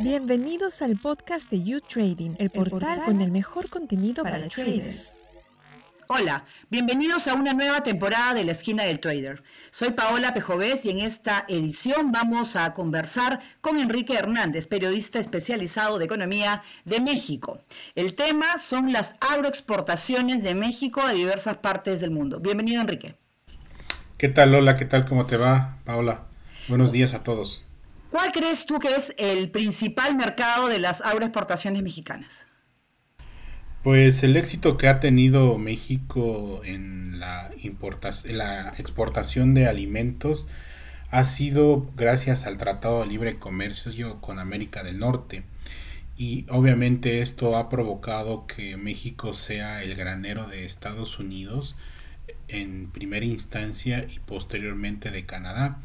Bienvenidos al podcast de You Trading, el portal con el mejor contenido para, traders. Hola, bienvenidos a una nueva temporada de la esquina del trader. Soy Paola Pejovés y en esta edición vamos a conversar con Enrique Hernández, periodista especializado de economía de México. El tema son las agroexportaciones de México a diversas partes del mundo. Bienvenido, Enrique. ¿Qué tal, Lola? ¿Qué tal? ¿Cómo te va, Paola? Buenos días a todos. ¿Cuál crees tú que es el principal mercado de las agroexportaciones mexicanas? Pues el éxito que ha tenido México en la, la exportación de alimentos ha sido gracias al Tratado de Libre Comercio con América del Norte. Y obviamente esto ha provocado que México sea el granero de Estados Unidos en primera instancia y posteriormente de Canadá.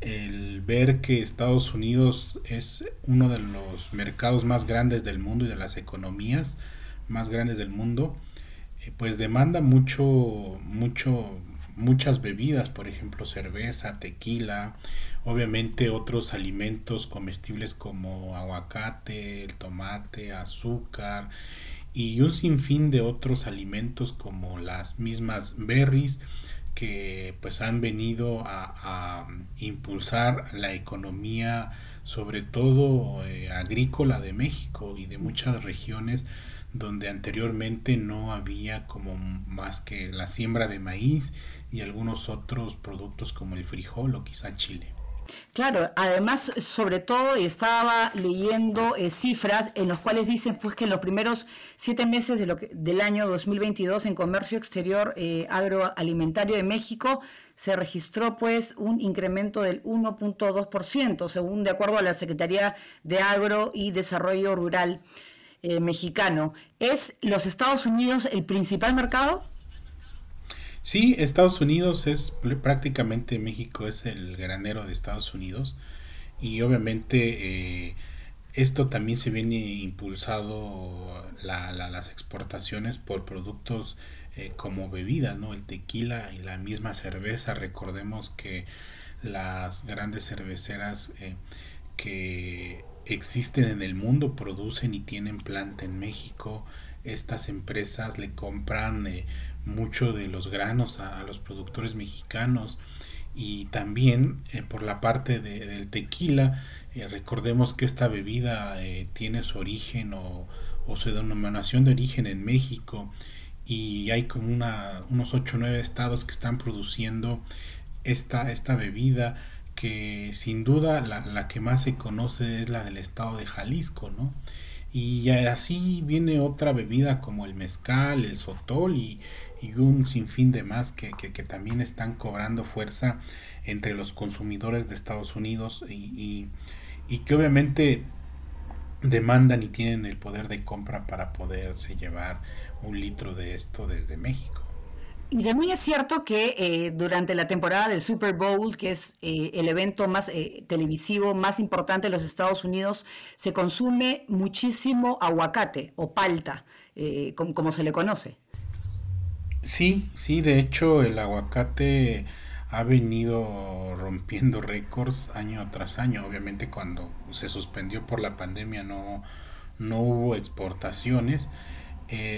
El ver que Estados Unidos es uno de los mercados más grandes del mundo y de las economías, más grandes del mundo, eh, pues demanda mucho, mucho, muchas bebidas, por ejemplo, cerveza, tequila, obviamente otros alimentos comestibles como aguacate, el tomate, azúcar y un sinfín de otros alimentos como las mismas berries que pues han venido a, impulsar la economía sobre todo eh, agrícola de México y de muchas regiones donde anteriormente no había como más que la siembra de maíz y algunos otros productos como el frijol o quizá chile. Claro, además, sobre todo estaba leyendo eh, cifras en las cuales dicen pues que en los primeros siete meses de lo del año 2022 en comercio exterior eh, agroalimentario de México se registró pues un incremento del 1.2%, según de acuerdo a la Secretaría de Agro y Desarrollo Rural. Eh, mexicano. ¿Es los Estados Unidos el principal mercado? Sí, Estados Unidos es prácticamente México es el granero de Estados Unidos y obviamente eh, esto también se viene impulsado las exportaciones por productos eh, como bebidas, ¿no? El tequila y la misma cerveza. Recordemos que las grandes cerveceras que existen en el mundo, producen y tienen planta en México. Estas empresas le compran eh, mucho de los granos a, los productores mexicanos y también eh, por la parte del tequila, eh, recordemos que esta bebida tiene su origen o, su denominación de origen en México y hay como unos 8 o 9 estados que están produciendo esta, esta bebida que sin duda la, que más se conoce es la del estado de Jalisco, ¿no? Y así viene otra bebida como el mezcal, el sotol y, un sinfín de más que, también están cobrando fuerza entre los consumidores de Estados Unidos y, y que obviamente demandan y tienen el poder de compra para poderse llevar un litro de esto desde México. Y también es cierto que eh, durante la temporada del Super Bowl, que es eh, el evento más eh, televisivo más importante de los Estados Unidos, se consume muchísimo aguacate o palta, como, se le conoce. Sí, sí, de hecho el aguacate ha venido rompiendo récords año tras año. Obviamente cuando se suspendió por la pandemia no, no hubo exportaciones.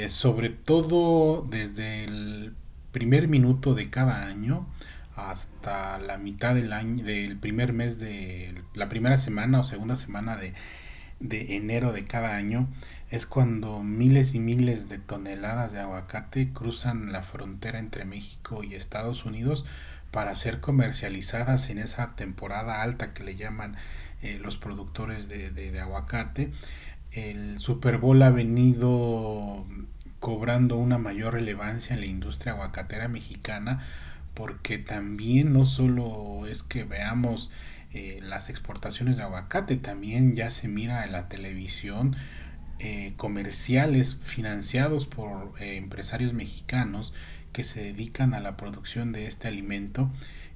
sobre todo desde el primer minuto de cada año hasta la mitad del año, del primer mes de la primera semana o segunda semana de, de enero de cada año, es cuando miles y miles de toneladas de aguacate cruzan la frontera entre México y Estados Unidos para ser comercializadas en esa temporada alta que le llaman eh, los productores de, de, de, aguacate. El Super Bowl ha venido cobrando una mayor relevancia en la industria aguacatera mexicana porque también no solo es que veamos eh, las exportaciones de aguacate, también ya se mira en la televisión eh, comerciales financiados por eh, empresarios mexicanos que se dedican a la producción de este alimento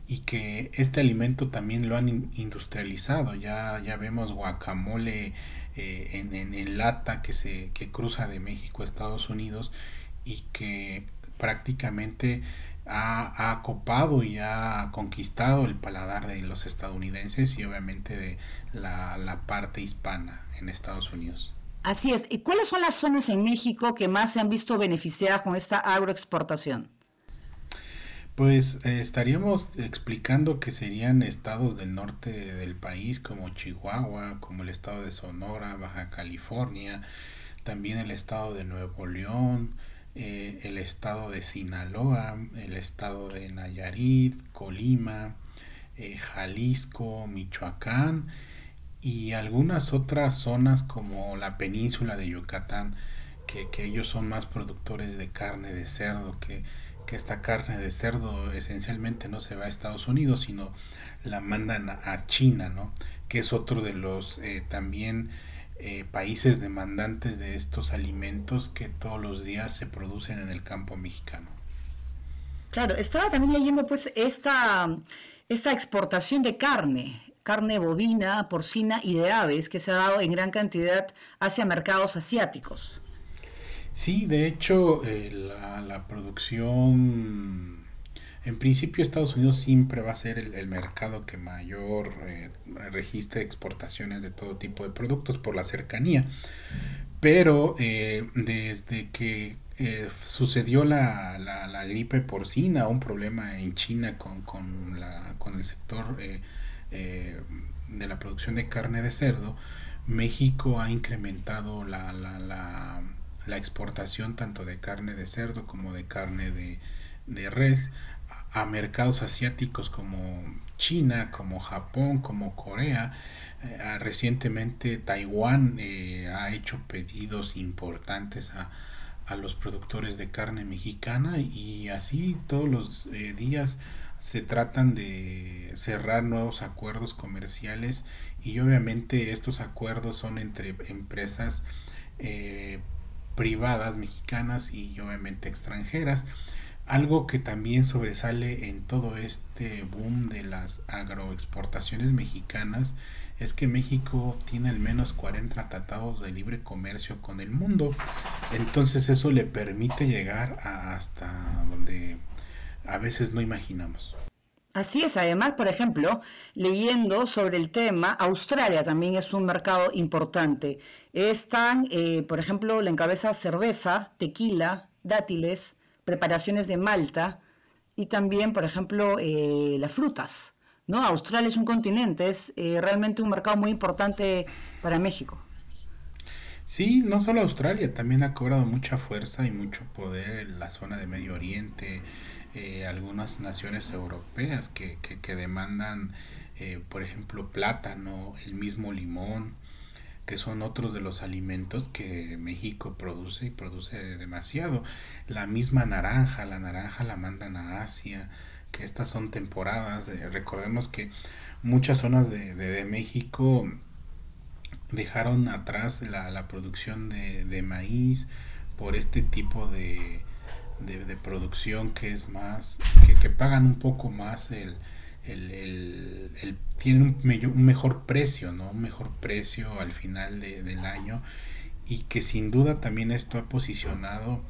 y que este alimento también lo han industrializado. Ya, ya vemos guacamole eh, en, en, lata que, se, que cruza de México a Estados Unidos y que prácticamente ha, ha copado y ha conquistado el paladar de los estadounidenses y obviamente de la, la parte hispana en Estados Unidos. Así es. ¿Y cuáles son las zonas en México que más se han visto beneficiadas con esta agroexportación? Pues eh, estaríamos explicando que serían estados del norte del país como Chihuahua, como el estado de Sonora, Baja California, también el estado de Nuevo León, eh, el estado de Sinaloa, el estado de Nayarit, Colima, eh, Jalisco, Michoacán y algunas otras zonas como la península de Yucatán, que, que ellos son más productores de carne de cerdo, que, que, esta carne de cerdo esencialmente no se va a Estados Unidos, sino la mandan a China, ¿no? que es otro de los eh, también eh, países demandantes de estos alimentos que todos los días se producen en el campo mexicano. Claro, estaba también leyendo pues esta, esta exportación de carne carne bovina, porcina y de aves que se ha dado en gran cantidad hacia mercados asiáticos. Sí, de hecho, eh, la, producción, en principio Estados Unidos siempre va a ser el, mercado que mayor eh, registre exportaciones de todo tipo de productos por la cercanía, pero eh, desde que sucedió la, la, gripe porcina, un problema en China con, con, la, con el sector eh, de la producción de carne de cerdo, México ha incrementado la, la, exportación tanto de carne de cerdo como de carne de, de res a, mercados asiáticos como China, como Japón, como Corea. Eh, recientemente Taiwán eh, ha hecho pedidos importantes a, a, los productores de carne mexicana y así todos los días se tratan de cerrar nuevos acuerdos comerciales y obviamente estos acuerdos son entre empresas eh, privadas mexicanas y obviamente extranjeras. Algo que también sobresale en todo este boom de las agroexportaciones mexicanas es que México tiene al menos 40 tratados de libre comercio con el mundo. Entonces eso le permite llegar hasta donde a veces no imaginamos. Así es, además, por ejemplo, leyendo sobre el tema, Australia también es un mercado importante. Están, eh, por ejemplo, la encabeza cerveza, tequila, dátiles, preparaciones de malta y también, por ejemplo, eh, las frutas. ¿no? Australia es un continente, es eh, realmente un mercado muy importante para México. Sí, no solo Australia, también ha cobrado mucha fuerza y mucho poder en la zona de Medio Oriente, eh, algunas naciones europeas que, que, demandan, eh, por ejemplo, plátano, el mismo limón, que son otros de los alimentos que México produce y produce demasiado. La misma naranja, la naranja la mandan a Asia, que estas son temporadas. recordemos que muchas zonas de, de, México dejaron atrás la, la producción de, de maíz por este tipo de, de, producción que es más, que, pagan un poco más el, el, el, tienen un, mejor precio, ¿no? Un mejor precio al final del año y que sin duda también esto ha posicionado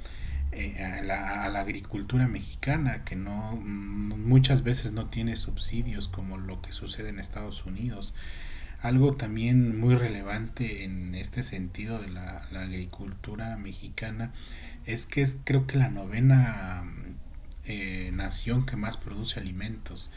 eh, a, la, a, la, agricultura mexicana que no muchas veces no tiene subsidios como lo que sucede en Estados Unidos algo también muy relevante en este sentido de la, agricultura mexicana es que es creo que la novena eh, nación que más produce alimentos.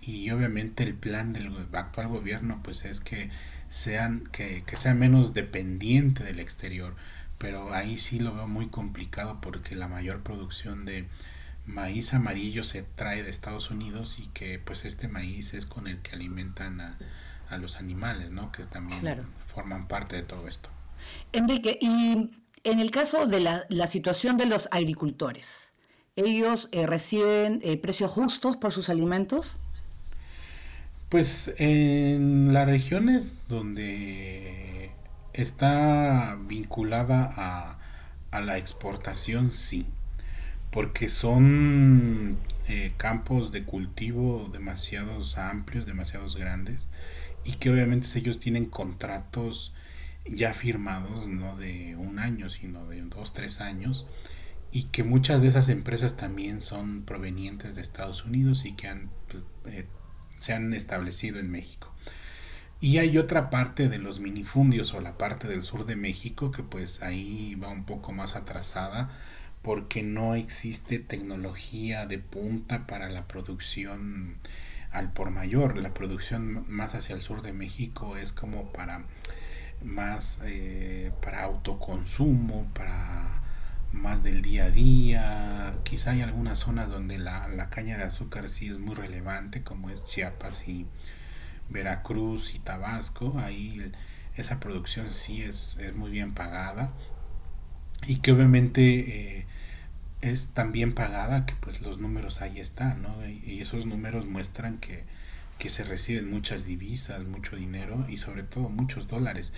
Y obviamente el plan del actual gobierno pues es que sean que, que sea menos dependiente del exterior. Pero ahí sí lo veo muy complicado porque la mayor producción de maíz amarillo se trae de Estados Unidos y que pues este maíz es con el que alimentan a, a los animales, ¿no? Que también forman parte de todo esto. Enrique, y en el caso de la, situación de los agricultores, ¿ellos eh, reciben eh, precios justos por sus alimentos? Pues en las regiones donde está vinculada a, la exportación, sí, porque son eh, campos de cultivo demasiados amplios, demasiados grandes, y que obviamente ellos tienen contratos ya firmados, no de un año, sino de dos, tres años, y que muchas de esas empresas también son provenientes de Estados Unidos y que han, pues, eh, se han establecido en México. Y hay otra parte de los minifundios o la parte del sur de México que pues ahí va un poco más atrasada porque no existe tecnología de punta para la producción al por mayor. La producción más hacia el sur de México es como para más eh, para autoconsumo, para más del día a día. Quizá hay algunas zonas donde la, la caña de azúcar sí es muy relevante, como es Chiapas y Veracruz y Tabasco, ahí esa producción sí es, muy bien pagada y que obviamente eh, es tan bien pagada que pues los números ahí están, ¿no? Y, esos números muestran que, que se reciben muchas divisas, mucho dinero y sobre todo muchos dólares.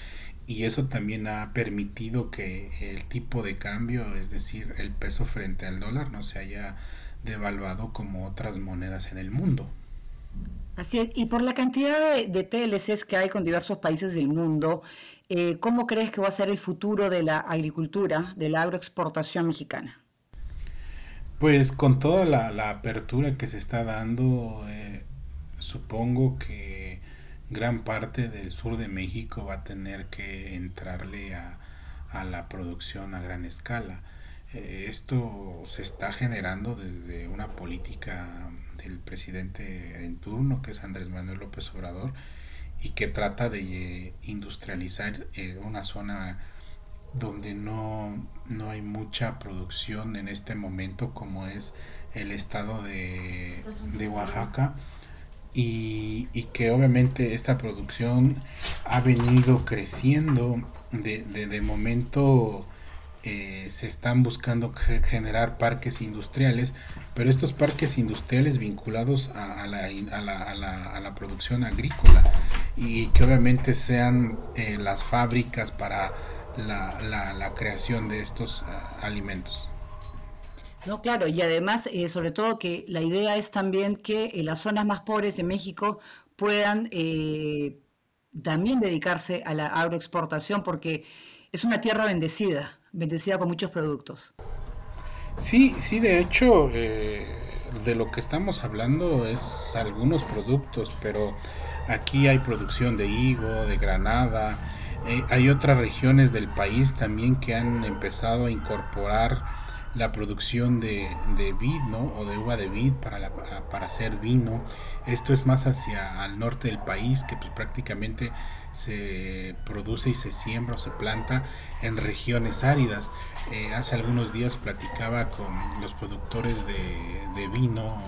Y eso también ha permitido que el tipo de cambio, es decir, el peso frente al dólar, no se haya devaluado como otras monedas en el mundo. Así es, y por la cantidad de, TLCs que hay con diversos países del mundo, eh, ¿cómo crees que va a ser el futuro de la agricultura, de la agroexportación mexicana? Pues con toda la, apertura que se está dando, eh, supongo que gran parte del sur de México va a tener que entrarle a, a la producción a gran escala. Eh, esto se está generando desde una política del presidente en turno, que es Andrés Manuel López Obrador, y que trata de industrializar eh, una zona donde no, no hay mucha producción en este momento como es el estado de, de Oaxaca. Y, que obviamente esta producción ha venido creciendo. De, de, momento eh, se están buscando generar parques industriales, pero estos parques industriales vinculados a, la, a, la, a, la, a la, producción agrícola y que obviamente sean eh, las fábricas para la, creación de estos ah, alimentos. No, claro, y además, eh, sobre todo que la idea es también que las zonas más pobres de México puedan también dedicarse a la agroexportación, porque es una tierra bendecida bendecida con muchos productos. Sí, sí, de hecho, eh, de lo que estamos hablando es algunos productos, pero aquí hay producción de higo, de granada, eh, hay otras regiones del país también que han empezado a incorporar la producción de, de vid, ¿no? O de uva de vid para, para hacer vino. Esto es más hacia el norte del país, que pues prácticamente se produce y se siembra o se planta en regiones áridas. Eh, hace algunos días platicaba con los productores de, vino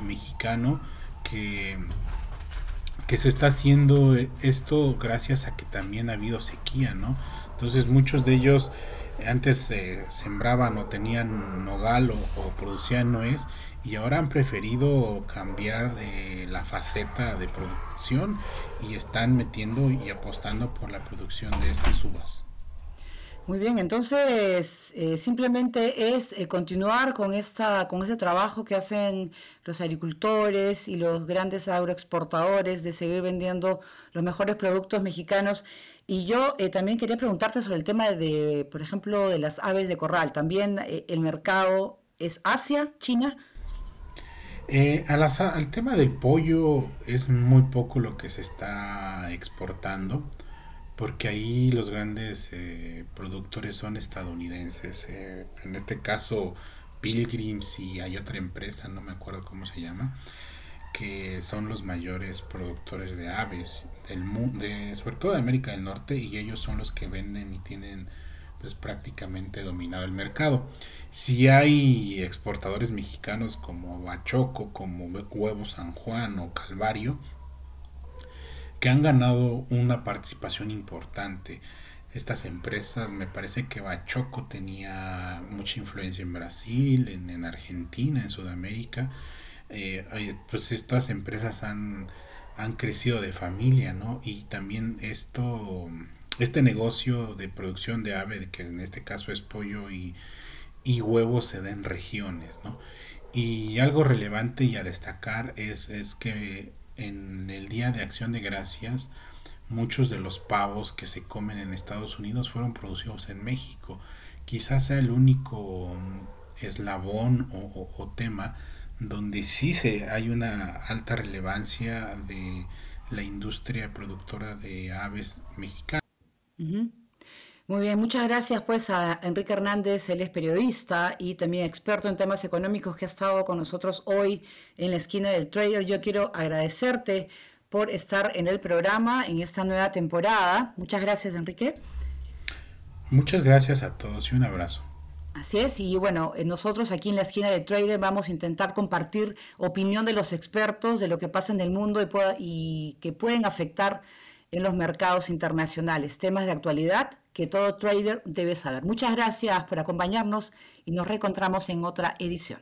mexicano que, que se está haciendo esto gracias a que también ha habido sequía, ¿no? Entonces muchos de ellos antes sembraban o tenían nogal o, producían nuez y ahora han preferido cambiar la faceta de producción y están metiendo y apostando por la producción de estas uvas. Muy bien, entonces eh, simplemente es eh, continuar con esta con este trabajo que hacen los agricultores y los grandes agroexportadores de seguir vendiendo los mejores productos mexicanos. Y yo eh, también quería preguntarte sobre el tema de, por ejemplo, de las aves de corral. También el mercado es Asia, China. Eh, al, tema del pollo es muy poco lo que se está exportando, porque ahí los grandes eh, productores son estadounidenses. Eh, en este caso, Pilgrims y hay otra empresa, no me acuerdo cómo se llama, que son los mayores productores de aves del mundo, sobre todo de América del Norte, y ellos son los que venden y tienen pues prácticamente dominado el mercado. Si hay exportadores mexicanos como Bachoco, como Huevo San Juan o Calvario, que han ganado una participación importante. Estas empresas, me parece que Bachoco tenía mucha influencia en Brasil, en, Argentina, en Sudamérica. Eh, pues estas empresas han, han crecido de familia, ¿no? Y también esto, este negocio de producción de ave, que en este caso es pollo y, y huevos se den regiones, ¿no? Y algo relevante y a destacar es, es que en el Día de Acción de Gracias, muchos de los pavos que se comen en Estados Unidos fueron producidos en México, quizás sea el único eslabón o, tema donde sí se hay una alta relevancia de la industria productora de aves mexicana. Muy bien, muchas gracias pues a Enrique Hernández, él es periodista y también experto en temas económicos que ha estado con nosotros hoy en la esquina del trader. Yo quiero agradecerte por estar en el programa en esta nueva temporada. Muchas gracias, Enrique. Muchas gracias a todos y un abrazo. Así es, y bueno, eh, nosotros aquí en la esquina de Trader vamos a intentar compartir opinión de los expertos de lo que pasa en el mundo y, y que pueden afectar en los mercados internacionales, temas de actualidad que todo trader debe saber. Muchas gracias por acompañarnos y nos reencontramos en otra edición.